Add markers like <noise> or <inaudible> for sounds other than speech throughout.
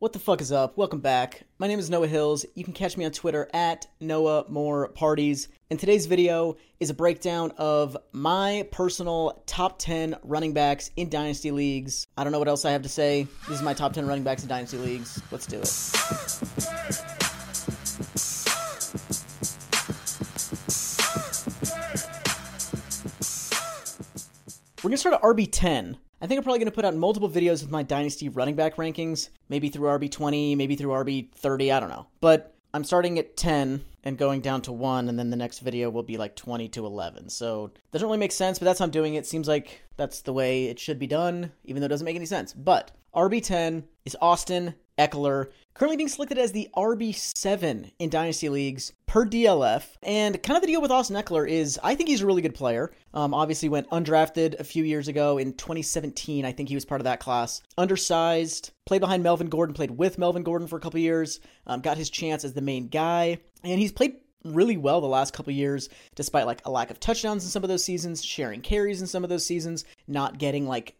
What the fuck is up? Welcome back. My name is Noah Hills. You can catch me on Twitter at Noah More Parties. And today's video is a breakdown of my personal top 10 running backs in Dynasty Leagues. I don't know what else I have to say. This is my top 10 running backs in Dynasty Leagues. Let's do it. We're going to start at RB10. I think I'm probably going to put out multiple videos with my Dynasty running back rankings, maybe through RB20, maybe through RB30, I don't know. But I'm starting at 10 and going down to 1, and then the next video will be like 20 to 11. So, doesn't really make sense, but that's how I'm doing it. Seems like that's the way it should be done, even though it doesn't make any sense. But RB10 is Austin Ekeler, currently being selected as the RB7 in Dynasty Leagues per DLF. And kind of the deal with Austin Ekeler is I think he's a really good player. Um, obviously, went undrafted a few years ago in 2017. I think he was part of that class. Undersized, played behind Melvin Gordon, played with Melvin Gordon for a couple years, um, got his chance as the main guy. And he's played really well the last couple years despite like a lack of touchdowns in some of those seasons sharing carries in some of those seasons not getting like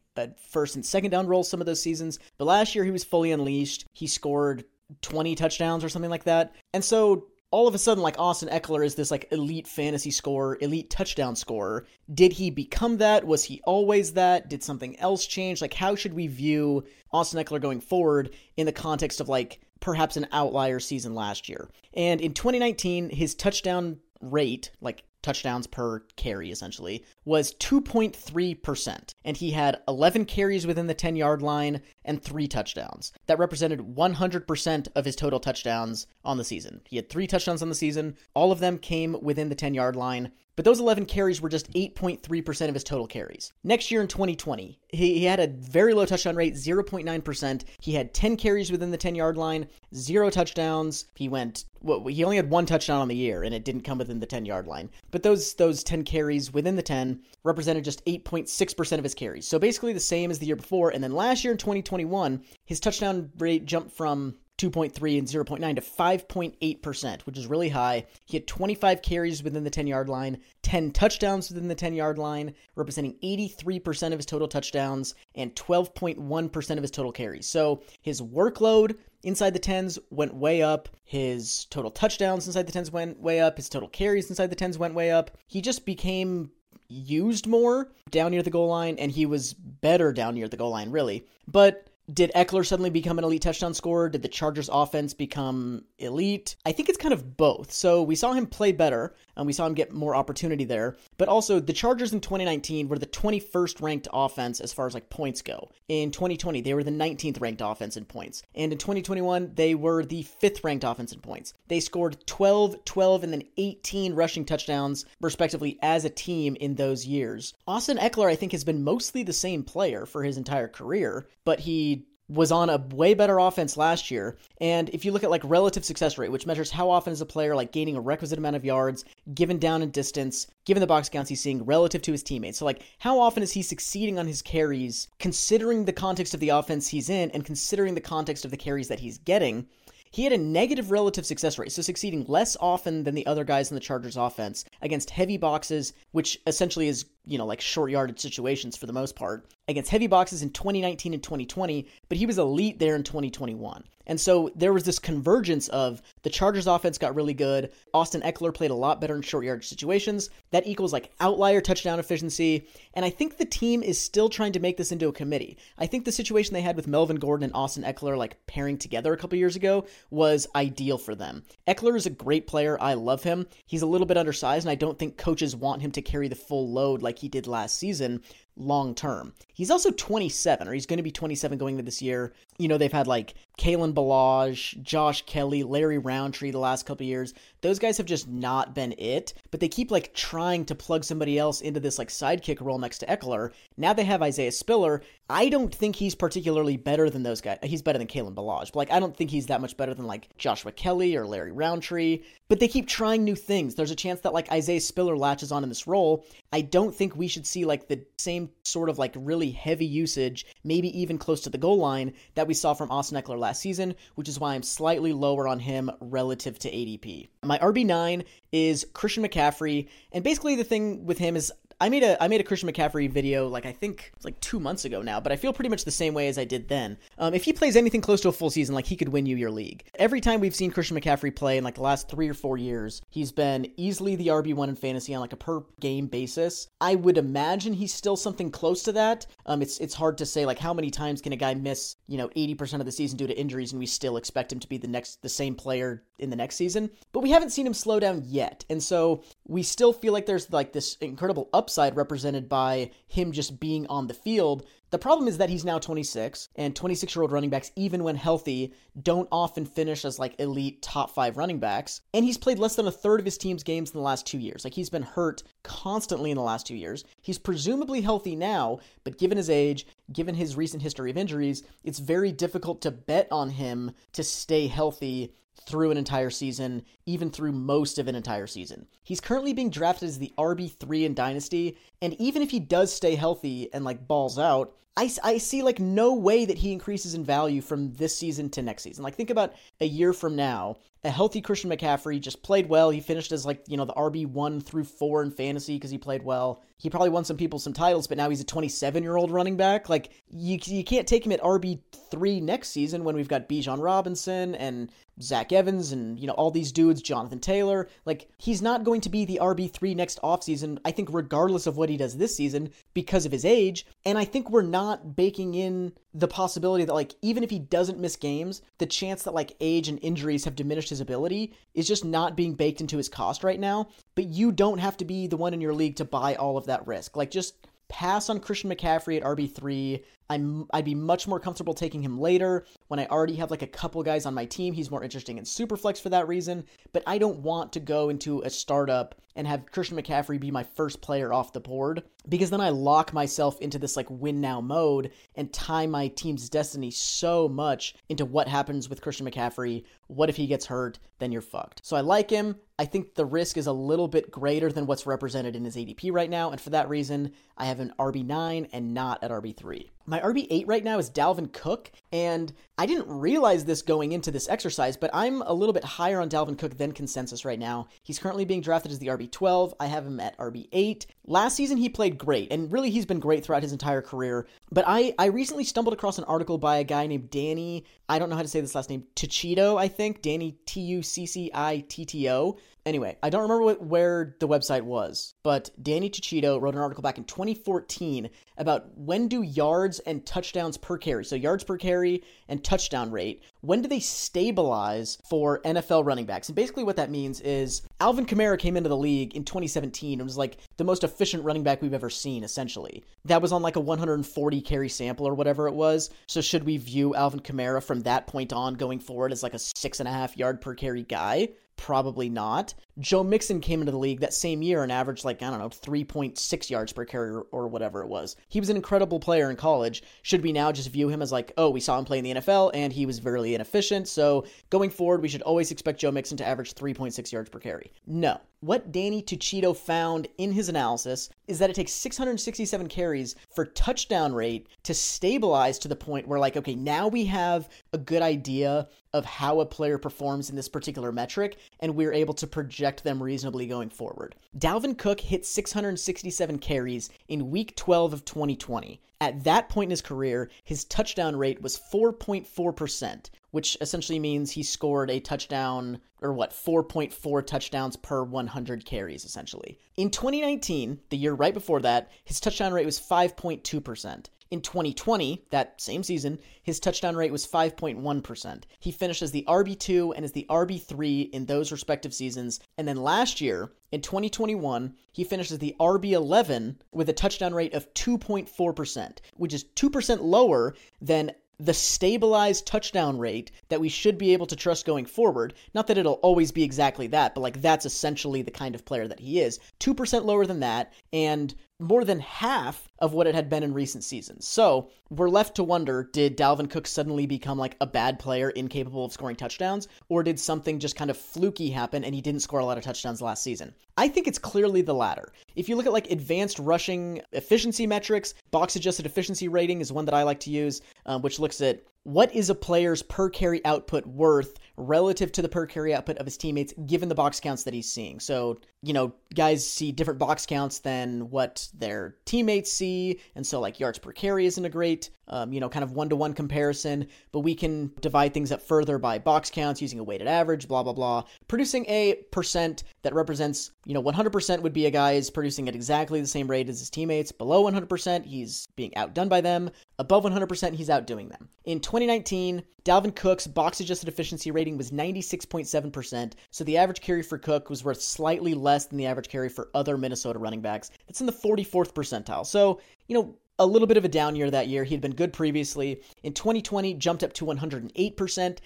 first and second down role some of those seasons. But last year he was fully unleashed. He scored 20 touchdowns or something like that. And so all of a sudden, like Austin Ekeler is this like elite fantasy scorer, elite touchdown scorer. Did he become that? Was he always that? Did something else change? Like, how should we view Austin Ekeler going forward in the context of like perhaps an outlier season last year? And in 2019, his touchdown rate, like touchdowns per carry essentially, was 2.3%. And he had 11 carries within the 10 yard line and three touchdowns. That represented 100% of his total touchdowns on the season. He had three touchdowns on the season. All of them came within the 10 yard line. But those 11 carries were just 8.3% of his total carries. Next year in 2020, he, had a very low touchdown rate, 0.9%. He had 10 carries within the 10 yard line, zero touchdowns. He went, well, he only had one touchdown on the year, and it didn't come within the 10 yard line. But those, those 10 carries within the 10 represented just 8.6% of his carries. So basically the same as the year before. And then last year in 2021, his touchdown rate jumped from 2.3 and 0.9 to 5.8%, which is really high. He had 25 carries within the 10 yard line, 10 touchdowns within the 10 yard line, representing 83% of his total touchdowns and 12.1% of his total carries. So his workload inside the 10s went way up. His total touchdowns inside the 10s went way up. His total carries inside the 10s went way up. He just became used more down near the goal line, and he was better down near the goal line, really. But did Ekeler suddenly become an elite touchdown scorer? Did the Chargers offense become elite? I think it's kind of both. So we saw him play better and we saw him get more opportunity there. But also the Chargers in 2019 were the 21st ranked offense as far as like points go. In 2020, they were the 19th ranked offense in points. And in 2021, they were the 5th ranked offense in points. They scored 12, 12, and then 18 rushing touchdowns respectively as a team in those years. Austin Ekeler, I think, has been mostly the same player for his entire career, but he was on a way better offense last year. And if you look at like relative success rate, which measures how often is a player like gaining a requisite amount of yards, given down and distance, given the box counts he's seeing relative to his teammates. So like how often is he succeeding on his carries, considering the context of the offense he's in and considering the context of the carries that he's getting. He had a negative relative success rate, so succeeding less often than the other guys in the Chargers offense against heavy boxes, which essentially is, you know, like short yardage situations for the most part, against heavy boxes in 2019 and 2020, but he was elite there in 2021. And so there was this convergence of the Chargers offense got really good. Austin Ekeler played a lot better in short yardage situations. That equals like outlier touchdown efficiency. And I think the team is still trying to make this into a committee. I think the situation they had with Melvin Gordon and Austin Ekeler, like pairing together a couple years ago was ideal for them. Ekeler is a great player. I love him. He's a little bit undersized, and I don't think coaches want him to carry the full load like he did last season long term. He's also 27, or he's going to be 27 going into this year. You know, they've had like Kalen Ballage, Josh Kelley, Larry Rountree the last couple years. Those guys have just not been it, but they keep like trying to plug somebody else into this like sidekick role next to Ekeler. Now they have Isaiah Spiller. I don't think he's particularly better than those guys. He's better than Kalen Ballage, but like I don't think he's that much better than like Joshua Kelley or Larry Rountree. But they keep trying new things. There's a chance that like Isaiah Spiller latches on in this role. I don't think we should see like the same sort of like really heavy usage, maybe even close to the goal line that we saw from Austin Ekeler last season, which is why I'm slightly lower on him relative to ADP. My RB9 is Christian McCaffrey, and basically the thing with him is I made a I made a Christian McCaffrey video like I think like two months ago now, but I feel pretty much the same way as I did then. Um, if he plays anything close to a full season, like he could win you your league. Every time we've seen Christian McCaffrey play in like the last three or four years, he's been easily the RB one in fantasy on like a per game basis. I would imagine he's still something close to that. Um, it's it's hard to say like how many times can a guy miss you know eighty percent of the season due to injuries, and we still expect him to be the next the same player in the next season. But we haven't seen him slow down yet, and so we still feel like there's like this incredible upside represented by him just being on the field. The problem is that he's now 26, and 26 year old running backs, even when healthy, don't often finish as like elite top five running backs. And he's played less than a third of his team's games in the last two years. Like he's been hurt constantly in the last two years. He's presumably healthy now, but given his age, given his recent history of injuries, it's very difficult to bet on him to stay healthy through an entire season, even through most of an entire season. He's currently being drafted as the RB3 in Dynasty, and even if he does stay healthy and like balls out, I, I see like no way that he increases in value from this season to next season. Like think about a year from now, a healthy Christian McCaffrey just played well. He finished as like, you know, the RB1 through 4 in fantasy because he played well. He probably won some people some titles, but now he's a 27-year-old running back. Like you you can't take him at RB3 next season when we've got Bijan Robinson and Zach Evans and, you know, all these dudes, Jonathan Taylor. Like he's not going to be the RB3 next offseason, I think regardless of what he does this season because of his age, and I think we're not baking in the possibility that like even if he doesn't miss games, the chance that like age and injuries have diminished his ability is just not being baked into his cost right now. But you don't have to be the one in your league to buy all of that risk. Like just pass on Christian McCaffrey at RB3. I'm I'd be much more comfortable taking him later when I already have like a couple guys on my team. He's more interesting in Superflex for that reason, but I don't want to go into a startup and have Christian McCaffrey be my first player off the board because then I lock myself into this like win now mode and tie my team's destiny so much into what happens with Christian McCaffrey. What if he gets hurt? Then you're fucked. So I like him. I think the risk is a little bit greater than what's represented in his ADP right now, and for that reason, I have an RB9 and not at RB3. My RB8 right now is Dalvin Cook, and I didn't realize this going into this exercise, but I'm a little bit higher on Dalvin Cook than consensus right now. He's currently being drafted as the RB12. I have him at RB8. Last season, he played great, and really he's been great throughout his entire career. But I, I recently stumbled across an article by a guy named Danny, I don't know how to say this last name, Tuccitto, I think. Danny T U C C I T T O. Anyway, I don't remember what, where the website was, but Danny Tuccitto wrote an article back in 2014 about when do yards and touchdowns per carry, so yards per carry and touchdown rate, when do they stabilize for NFL running backs? And basically what that means is Alvin Kamara came into the league in 2017 and was like the most efficient running back we've ever seen, essentially. That was on like a 140 carry sample or whatever it was. So should we view Alvin Kamara from that point on going forward as like a six and a half yard per carry guy? Probably not. Joe Mixon came into the league that same year and averaged like, I don't know, 3.6 yards per carry or, whatever it was. He was an incredible player in college. Should we now just view him as like, oh, we saw him play in the NFL and he was very inefficient, so going forward, we should always expect Joe Mixon to average 3.6 yards per carry? No. What Danny Tuccitto found in his analysis is that it takes 667 carries for touchdown rate to stabilize to the point where, like, okay, now we have a good idea of how a player performs in this particular metric, and we're able to project them reasonably going forward. Dalvin Cook hit 667 carries in week 12 of 2020. At that point in his career, his touchdown rate was 4.4%, which essentially means he scored a touchdown, or what, 4.4 touchdowns per 100 carries, essentially. In 2019, the year right before that, his touchdown rate was 5.2%. In 2020, that same season, his touchdown rate was 5.1%. He finished as the RB2 and as the RB3 in those respective seasons. And then last year, in 2021, he finished as the RB11 with a touchdown rate of 2.4%, which is 2% lower than the stabilized touchdown rate that we should be able to trust going forward. Not that it'll always be exactly that, but like that's essentially the kind of player that he is. 2% lower than that, and more than half of what it had been in recent seasons. So we're left to wonder did Dalvin Cook suddenly become like a bad player, incapable of scoring touchdowns, or did something just kind of fluky happen and he didn't score a lot of touchdowns last season? I think it's clearly the latter. If you look at like advanced rushing efficiency metrics, box adjusted efficiency rating is one that I like to use, uh, which looks at what is a player's per carry output worth relative to the per carry output of his teammates, given the box counts that he's seeing. So, you know, guys see different box counts than what their teammates see. And so, like, yards per carry isn't a great, um, you know, kind of one to one comparison. But we can divide things up further by box counts using a weighted average, blah, blah, blah. Producing a percent that represents, you know, 100% would be a guy is producing at exactly the same rate as his teammates. Below 100%, he's being outdone by them. Above 100%, he's outdoing them. In 2019, Dalvin Cook's box adjusted efficiency rating was 96.7%, so the average carry for Cook was worth slightly less than the average carry for other Minnesota running backs. That's in the 44th percentile. So, you know, a little bit of a down year that year. He'd been good previously. In 2020, jumped up to 108%, 61st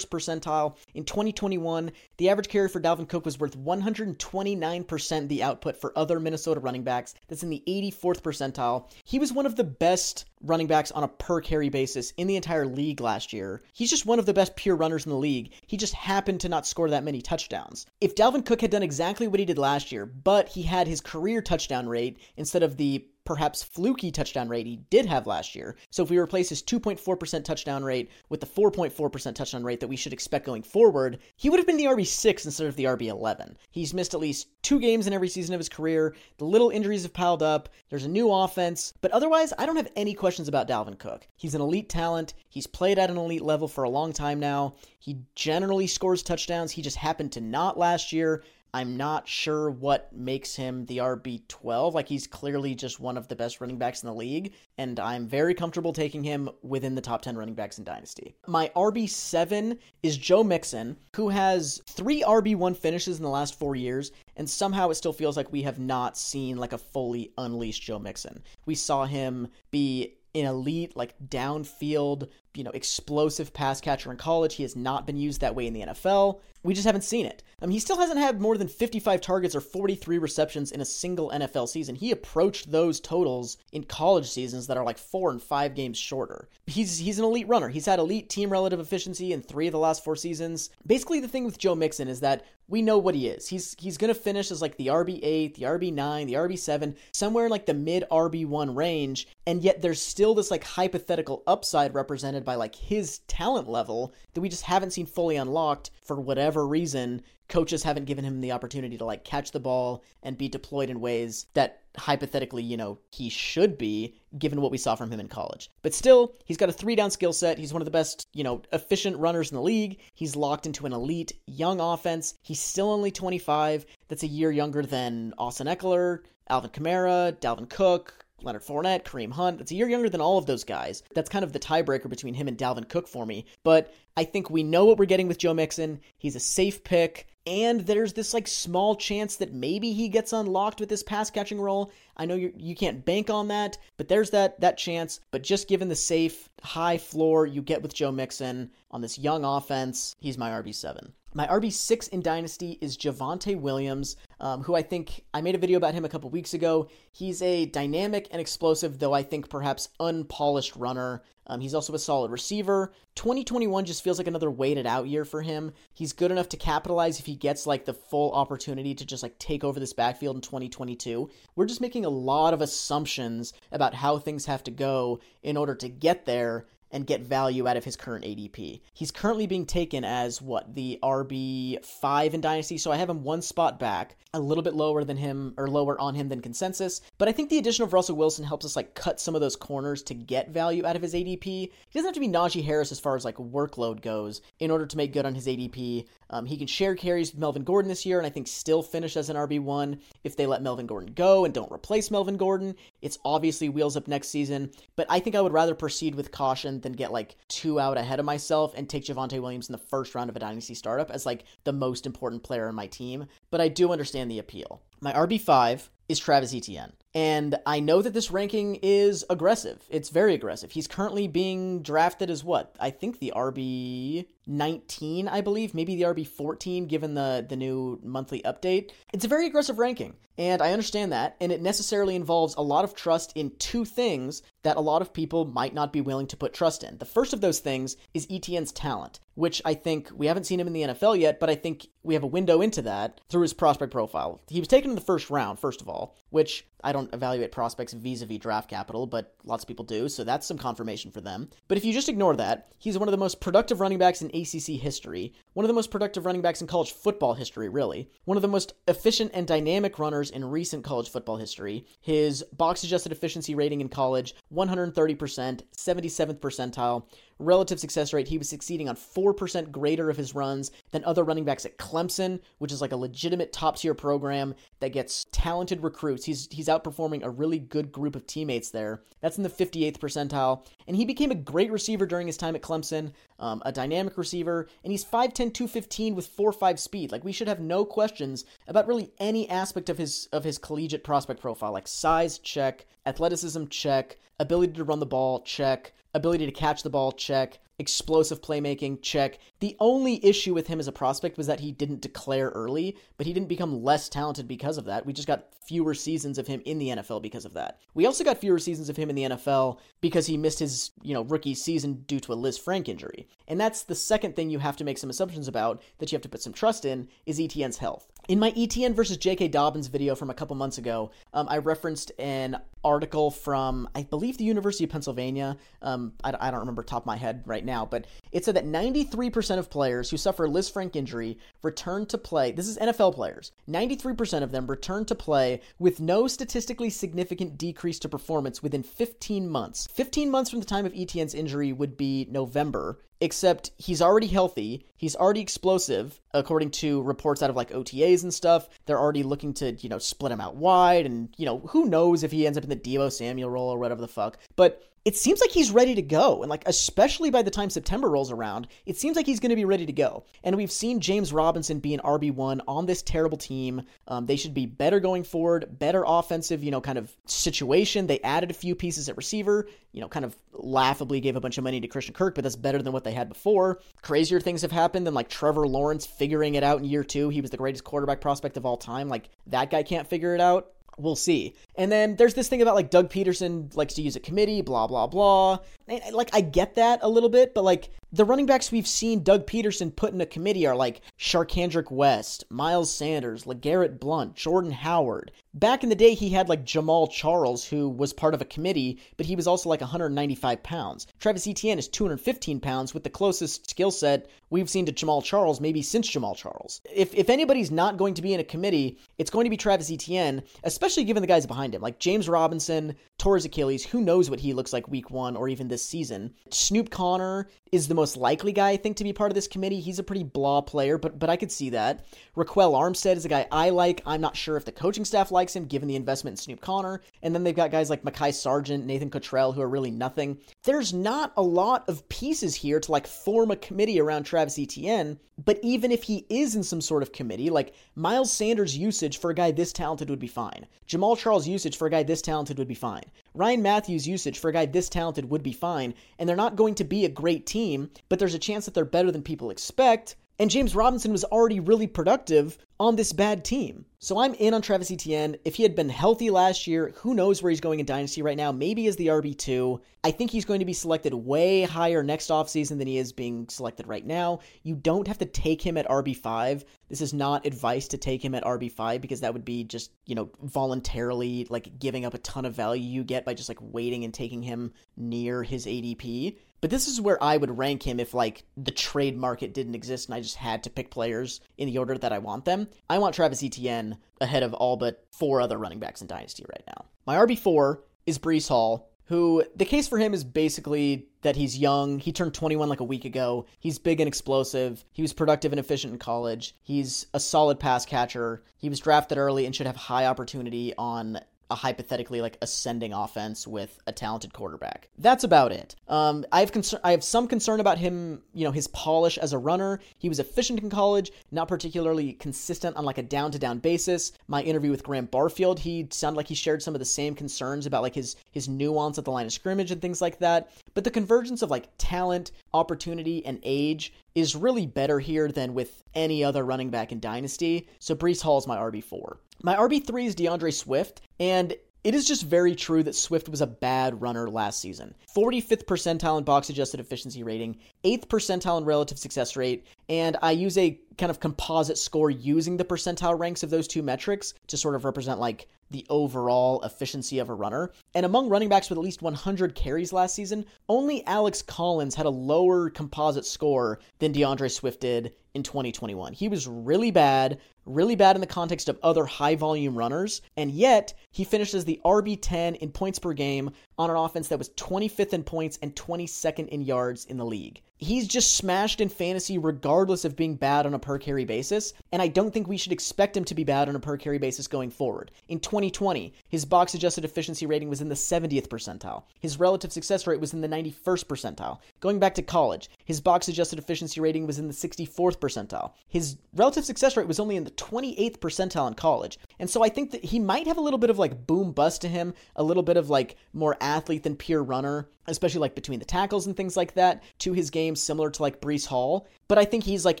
percentile. In 2021, the average carry for Dalvin Cook was worth 129% the output for other Minnesota running backs. That's in the 84th percentile. He was one of the best running backs on a per carry basis in the entire league last year. He's just one of the best pure runners in the league. He just happened to not score that many touchdowns. If Dalvin Cook had done exactly what he did last year, but he had his career touchdown rate instead of the perhaps fluky touchdown rate he did have last year. So if we replace his 2.4% touchdown rate with the 4.4% touchdown rate that we should expect going forward, he would have been the RB6 instead of the RB11. He's missed at least two games in every season of his career. The little injuries have piled up. There's a new offense, but otherwise, I don't have any questions about Dalvin Cook. He's an elite talent. He's played at an elite level for a long time now. He generally scores touchdowns. He just happened to not last year. I'm not sure what makes him the RB12. Like, he's clearly just one of the best running backs in the league, and I'm very comfortable taking him within the top 10 running backs in Dynasty. My RB7 is Joe Mixon, who has three RB1 finishes in the last four years, and somehow it still feels like we have not seen like a fully unleashed Joe Mixon. We saw him be an elite, like downfield, you know, explosive pass catcher in college. He has not been used that way in the NFL. We just haven't seen it. I mean, he still hasn't had more than 55 targets or 43 receptions in a single NFL season. He approached those totals in college seasons that are like four and five games shorter. He's he's an elite runner. He's had elite team relative efficiency in three of the last four seasons. Basically, the thing with Joe Mixon is that we know what he is. He's he's gonna finish as like the RB eight, the RB nine, the RB seven, somewhere in like the mid RB one range, and yet there's still this like hypothetical upside represented by like his talent level that we just haven't seen fully unlocked for whatever reason coaches haven't given him the opportunity to like catch the ball and be deployed in ways that hypothetically, you know, he should be given what we saw from him in college. But still, he's got a three down skill set. He's one of the best, you know, efficient runners in the league. He's locked into an elite young offense. He's still only 25. That's a year younger than Austin Ekeler, Alvin Kamara, Dalvin Cook, Leonard Fournette, Kareem Hunt. That's a year younger than all of those guys. That's kind of the tiebreaker between him and Dalvin Cook for me. But I think we know what we're getting with Joe Mixon. He's a safe pick. And there's this like small chance that maybe he gets unlocked with this pass catching role. I know you you can't bank on that, but there's that that chance. But just given the safe high floor you get with Joe Mixon on this young offense, he's my RB seven. My RB6 in Dynasty is Javonte Williams, um, who I think I made a video about him a couple weeks ago. He's a dynamic and explosive, though I think perhaps unpolished runner. Um, he's also a solid receiver. 2021 just feels like another waited out year for him. He's good enough to capitalize if he gets like the full opportunity to just like take over this backfield in 2022. We're just making a lot of assumptions about how things have to go in order to get there and get value out of his current ADP. He's currently being taken as what the RB5 in Dynasty, so I have him one spot back, a little bit lower than him or lower on him than consensus. But I think the addition of Russell Wilson helps us like cut some of those corners to get value out of his ADP. He doesn't have to be Najee Harris as far as like workload goes in order to make good on his ADP. Um, he can share carries with Melvin Gordon this year, and I think still finish as an RB1 if they let Melvin Gordon go and don't replace Melvin Gordon. It's obviously wheels up next season, but I think I would rather proceed with caution than get like two out ahead of myself and take Javonte Williams in the first round of a dynasty startup as like the most important player in my team. But I do understand the appeal. My RB5 is Travis Etienne. And I know that this ranking is aggressive. It's very aggressive. He's currently being drafted as what? I think the RB 19, I believe, maybe the RB 14 given the the new monthly update. It's a very aggressive ranking, and I understand that, and it necessarily involves a lot of trust in two things that a lot of people might not be willing to put trust in. The first of those things is Etienne's talent, which I think we haven't seen him in the NFL yet, but I think we have a window into that through his prospect profile. He was taken in the first round, first of all, which I don't evaluate prospects vis a vis draft capital, but lots of people do, so that's some confirmation for them. But if you just ignore that, he's one of the most productive running backs in ACC history, one of the most productive running backs in college football history, really, one of the most efficient and dynamic runners in recent college football history. His box adjusted efficiency rating in college, 130%, 77th percentile relative success rate, he was succeeding on 4% greater of his runs than other running backs at Clemson, which is like a legitimate top tier program that gets talented recruits. He's he's outperforming a really good group of teammates there. That's in the 58th percentile. And he became a great receiver during his time at Clemson, um, a dynamic receiver, and he's 5'10, 215 with 4'5 speed. Like we should have no questions about really any aspect of his of his collegiate prospect profile. Like size, check, athleticism, check, ability to run the ball, check, ability to catch the ball, check. Explosive playmaking, check. The only issue with him as a prospect was that he didn't declare early, but he didn't become less talented because of that. We just got fewer seasons of him in the NFL because of that. We also got fewer seasons of him in the NFL because he missed his, you know, rookie season due to a Liz Lisfranc injury. And that's the second thing you have to make some assumptions about that you have to put some trust in is Etienne's health. In my Etienne versus J.K. Dobbins video from a couple months ago, um, I referenced an article from, I believe, the University of Pennsylvania. Um, I, I, don't remember top of my head right now, but it said that 93% of players who suffer a Lisfranc injury return to play. This is NFL players. 93% of them return to play with no statistically significant decrease to performance within 15 months. 15 months from the time of Etienne's injury would be November, except he's already healthy, he's already explosive, according to reports out of like OTAs and stuff. They're already looking to, you know, split him out wide, and, you know, who knows if he ends up in the Deebo Samuel role or whatever the fuck. But it seems like he's ready to go. And like, especially by the time September rolls around, it seems like he's going to be ready to go. And we've seen James Robinson be an RB1 on this terrible team. Um, they should be better going forward, better offensive, you know, kind of situation. They added a few pieces at receiver, you know, kind of laughably gave a bunch of money to Christian Kirk, but that's better than what they had before. Crazier things have happened than like Trevor Lawrence figuring it out in year two. He was the greatest quarterback prospect of all time. Like, that guy can't figure it out we'll see. And then there's this thing about like Doug Pederson likes to use a committee, blah blah blah. And, like I get that a little bit, but like the running backs we've seen Doug Pederson put in a committee are like Charcandrick West, Miles Sanders, LeGarrette Blunt, Jordan Howard. Back in the day, he had like Jamaal Charles, who was part of a committee, but he was also like 195 pounds. Travis Etienne is 215 pounds, with the closest skill set we've seen to Jamaal Charles, maybe since Jamaal Charles. If, if anybody's not going to be in a committee, it's going to be Travis Etienne, especially given the guys behind him, like James Robinson, Torres Achilles. Who knows what he looks like week one or even this season? Snoop Conner is the most likely guy, I think, to be part of this committee. He's a pretty blah player, but but I could see that. Ryquell Armstead is a guy I like. I'm not sure if the coaching staff likes him given the investment in Snoop Conner. And then they've got guys like Mekhi Sargent, Nathan Cottrell, who are really nothing. There's not a lot of pieces here to like form a committee around Travis Etienne. But even if he is in some sort of committee, like Miles Sanders' usage for a guy this talented would be fine. Jamaal Charles' usage for a guy this talented would be fine. Ryan Mathews' usage for a guy this talented would be fine. And they're not going to be a great team, but there's a chance that they're better than people expect. And James Robinson was already really productive on this bad team. So I'm in on Travis Etienne. If he had been healthy last year, who knows where he's going in Dynasty right now? Maybe as the RB2. I think he's going to be selected way higher next offseason than he is being selected right now. You don't have to take him at RB5. This is not advice to take him at RB5 because that would be just, you know, voluntarily like giving up a ton of value you get by just like waiting and taking him near his ADP. But this is where I would rank him if like the trade market didn't exist and I just had to pick players in the order that I want them. I want Travis Etienne ahead of all but four other running backs in Dynasty right now. My RB4 is Breece Hall, who the case for him is basically that he's young. He turned 21 like a week ago. He's big and explosive. He was productive and efficient in college. He's a solid pass catcher. He was drafted early and should have high opportunity on a hypothetically like ascending offense with a talented quarterback. That's about it. Um, I have concern. I have some concern about him. You know, his polish as a runner. He was efficient in college, not particularly consistent on like a down to down basis. My interview with Grant Barfield, he sounded like he shared some of the same concerns about like his his nuance at the line of scrimmage and things like that. But the convergence of like talent, opportunity, and age is really better here than with any other running back in Dynasty. So Breece Hall is my RB4. My RB3 is D'Andre Swift, and it is just very true that Swift was a bad runner last season. 45th percentile in box adjusted efficiency rating, 8th percentile in relative success rate, and I use a kind of composite score using the percentile ranks of those two metrics to sort of represent like the overall efficiency of a runner. And among running backs with at least 100 carries last season, only Alex Collins had a lower composite score than D'Andre Swift did in 2021. He was really bad, really bad in the context of other high volume runners, and yet he finished as the RB10 in points per game on an offense that was 25th in points and 22nd in yards in the league. He's just smashed in fantasy regardless of being bad on a per carry basis, and I don't think we should expect him to be bad on a per carry basis going forward. In 2020, his box adjusted efficiency rating was in the 70th percentile. His relative success rate was in the 91st percentile. Going back to college, his box adjusted efficiency rating was in the 64th percentile. His relative success rate was only in the 28th percentile in college. And so I think that he might have a little bit of like boom bust to him, a little bit of like more athlete than pure runner, especially like between the tackles and things like that, to his game, similar to like Breece Hall but I think he's like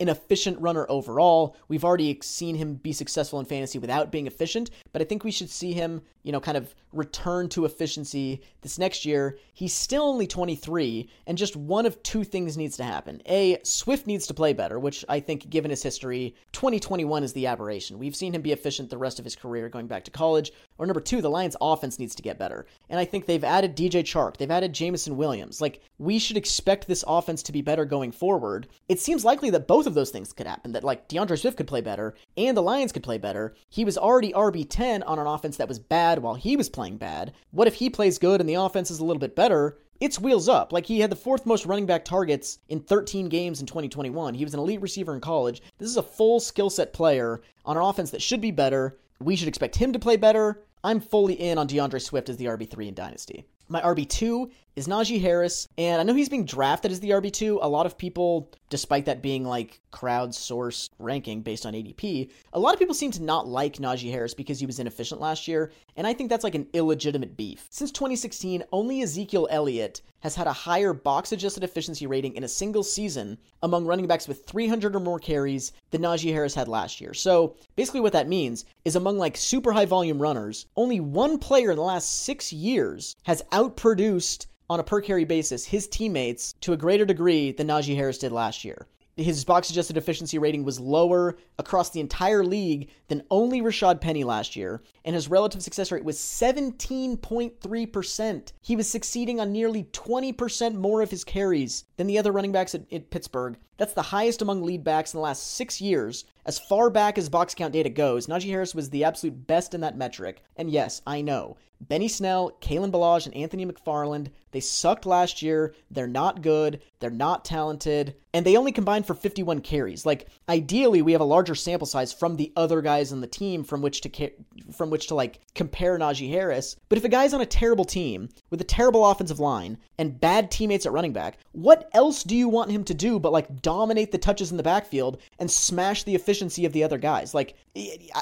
an efficient runner overall. We've already seen him be successful in fantasy without being efficient, but I think we should see him, you know, kind of return to efficiency this next year. He's still only 23, and just one of two things needs to happen. A, Swift needs to play better, which I think, given his history, 2021 is the aberration. We've seen him be efficient the rest of his career going back to college. Or number two, the Lions' offense needs to get better. And I think they've added DJ Chark, they've added Jameson Williams. Like, we should expect this offense to be better going forward. It seems likely that both of those things could happen. That like D'Andre Swift could play better and the Lions could play better. He was already RB10 on an offense that was bad while he was playing bad. What if he plays good and the offense is a little bit better? It's wheels up. Like he had the fourth most running back targets in 13 games in 2021. He was an elite receiver in college. This is a full skill set player on an offense that should be better. We should expect him to play better. I'm fully in on D'Andre Swift as the RB3 in Dynasty. My RB2 is Najee Harris, and I know he's being drafted as the RB2. A lot of people, despite that being like crowdsourced ranking based on ADP, a lot of people seem to not like Najee Harris because he was inefficient last year, and I think that's like an illegitimate beef. Since 2016, only Ezekiel Elliott has had a higher box adjusted efficiency rating in a single season among running backs with 300 or more carries than Najee Harris had last year. So basically, what that means is among like super high volume runners, only one player in the last six years has outproduced on a per carry basis his teammates to a greater degree than Najee Harris did last year. His box adjusted efficiency rating was lower across the entire league than only Rashaad Penny last year, and his relative success rate was 17.3%. He was succeeding on nearly 20% more of his carries than the other running backs at, at Pittsburgh. That's the highest among lead backs in the last six years. As far back as box count data goes, Najee Harris was the absolute best in that metric. And yes, I know, Benny Snell, Kalen Ballage, and Anthony McFarland, they sucked last year. They're not good. They're not talented. And they only combined for 51 carries. Like, ideally, we have a larger sample size from the other guys on the team from which to, from which to like, compare Najee Harris. But if a guy's on a terrible team with a terrible offensive line and bad teammates at running back, what else do you want him to do but, like, dominate the touches in the backfield and smash the efficiency of the other guys? Like,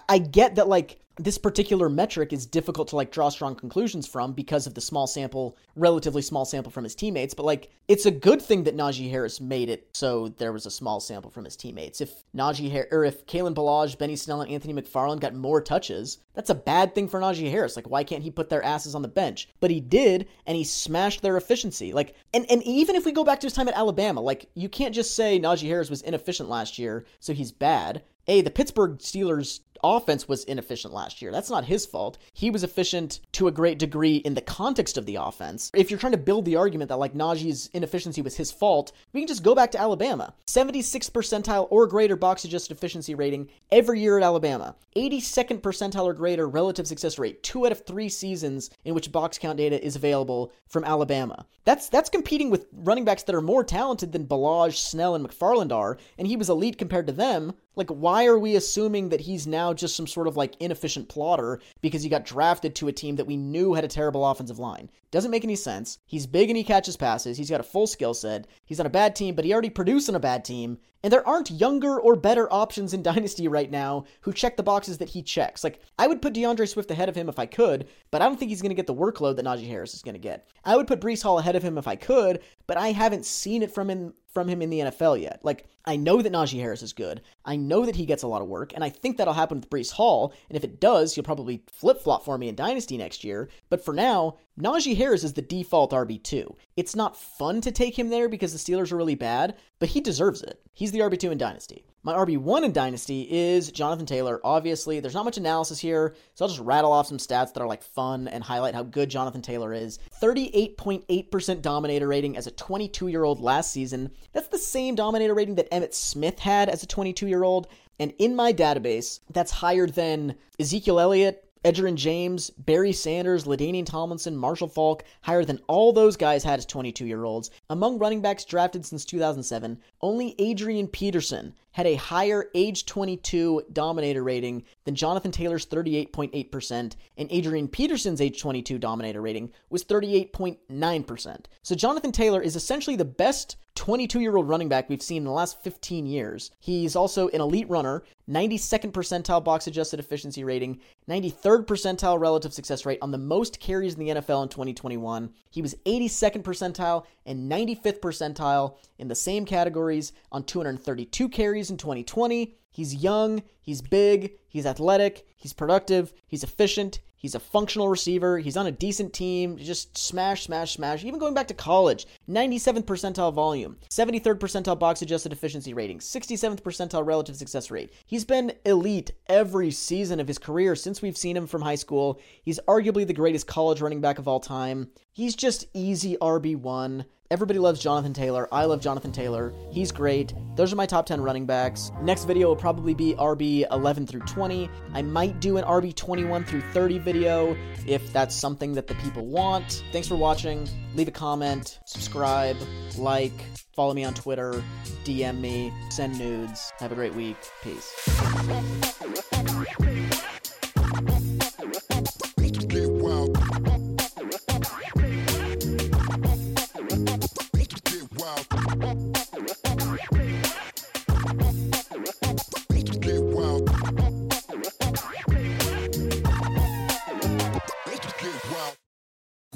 I get that, like, this particular metric is difficult to like draw strong conclusions from because of the small sample, relatively small sample from his teammates. But like, it's a good thing that Najee Harris made it so there was a small sample from his teammates. If Najee Harris or if Kalen Ballage, Benny Snell, and Anthony McFarland got more touches, that's a bad thing for Najee Harris. Like, why can't he put their asses on the bench? But he did, and he smashed their efficiency. Like, and and even if we go back to his time at Alabama, like you can't just say Najee Harris was inefficient last year, so he's bad. Hey, the Pittsburgh Steelers offense was inefficient last year. That's not his fault. He was efficient to a great degree in the context of the offense. If you're trying to build the argument that like Najee's inefficiency was his fault, we can just go back to Alabama. 76th percentile or greater box adjusted efficiency rating every year at Alabama. 82nd percentile or greater relative success rate, two out of three seasons in which box count data is available from Alabama. That's that's competing with running backs that are more talented than Ballage, Snell, and McFarland are, and he was elite compared to them. Like, why are we assuming that he's now just some sort of like inefficient plotter because he got drafted to a team that we knew had a terrible offensive line? Doesn't make any sense. He's big and he catches passes. He's got a full skill set. He's on a bad team, but he already produced on a bad team. And there aren't younger or better options in <laughs> Dynasty right now who check the boxes that he checks. Like, I would put D'Andre Swift ahead of him if I could, but I don't think he's going to get the workload that Najee Harris is going to get. I would put Breece Hall ahead of him if I could, but I haven't seen it from him from him in the NFL yet. Like, I know that Najee Harris is good. I know that he gets a lot of work, and I think that'll happen with Breece Hall. And if it does, he'll probably flip flop for me in Dynasty next year. But for now, Najee Harris is the default RB2. It's not fun to take him there because the Steelers are really bad, but he deserves it. He's the RB2 in Dynasty. My RB1 in Dynasty is Jonathan Taylor. Obviously, there's not much analysis here, so I'll just rattle off some stats that are like fun and highlight how good Jonathan Taylor is. 38.8% dominator rating as a 22 year old last season. That's the same dominator rating that Emmitt Smith had as a 22 year old. And in my database, that's higher than Ezekiel Elliott, Edgerrin James, Barry Sanders, LaDainian Tomlinson, Marshall Faulk, higher than all those guys had as 22 year olds. Among running backs drafted since 2007, only Adrian Peterson had a higher age 22 dominator rating than Jonathan Taylor's 38.8%, and Adrian Peterson's age 22 dominator rating was 38.9%. So Jonathan Taylor is essentially the best 22 year old running back we've seen in the last 15 years. He's also an elite runner, 92nd percentile box adjusted efficiency rating, 93rd percentile relative success rate on the most carries in the NFL in 2021. He was 82nd percentile and 95th percentile in the same categories on 232 carries in 2020. He's young, he's big, he's athletic, he's productive, he's efficient, he's a functional receiver, he's on a decent team, just smash, smash, smash. Even going back to college, 97th percentile volume, 73rd percentile box adjusted efficiency rating, 67th percentile relative success rate. He's been elite every season of his career since we've seen him from high school. He's arguably the greatest college running back of all time. He's just easy RB1. Everybody loves Jonathan Taylor. I love Jonathan Taylor. He's great. Those are my top 10 running backs. Next video will probably be RB 11 through 20. I might do an RB 21 through 30 video if that's something that the people want. Thanks for watching. Leave a comment, subscribe, like, follow me on Twitter, DM me, send nudes. Have a great week. Peace.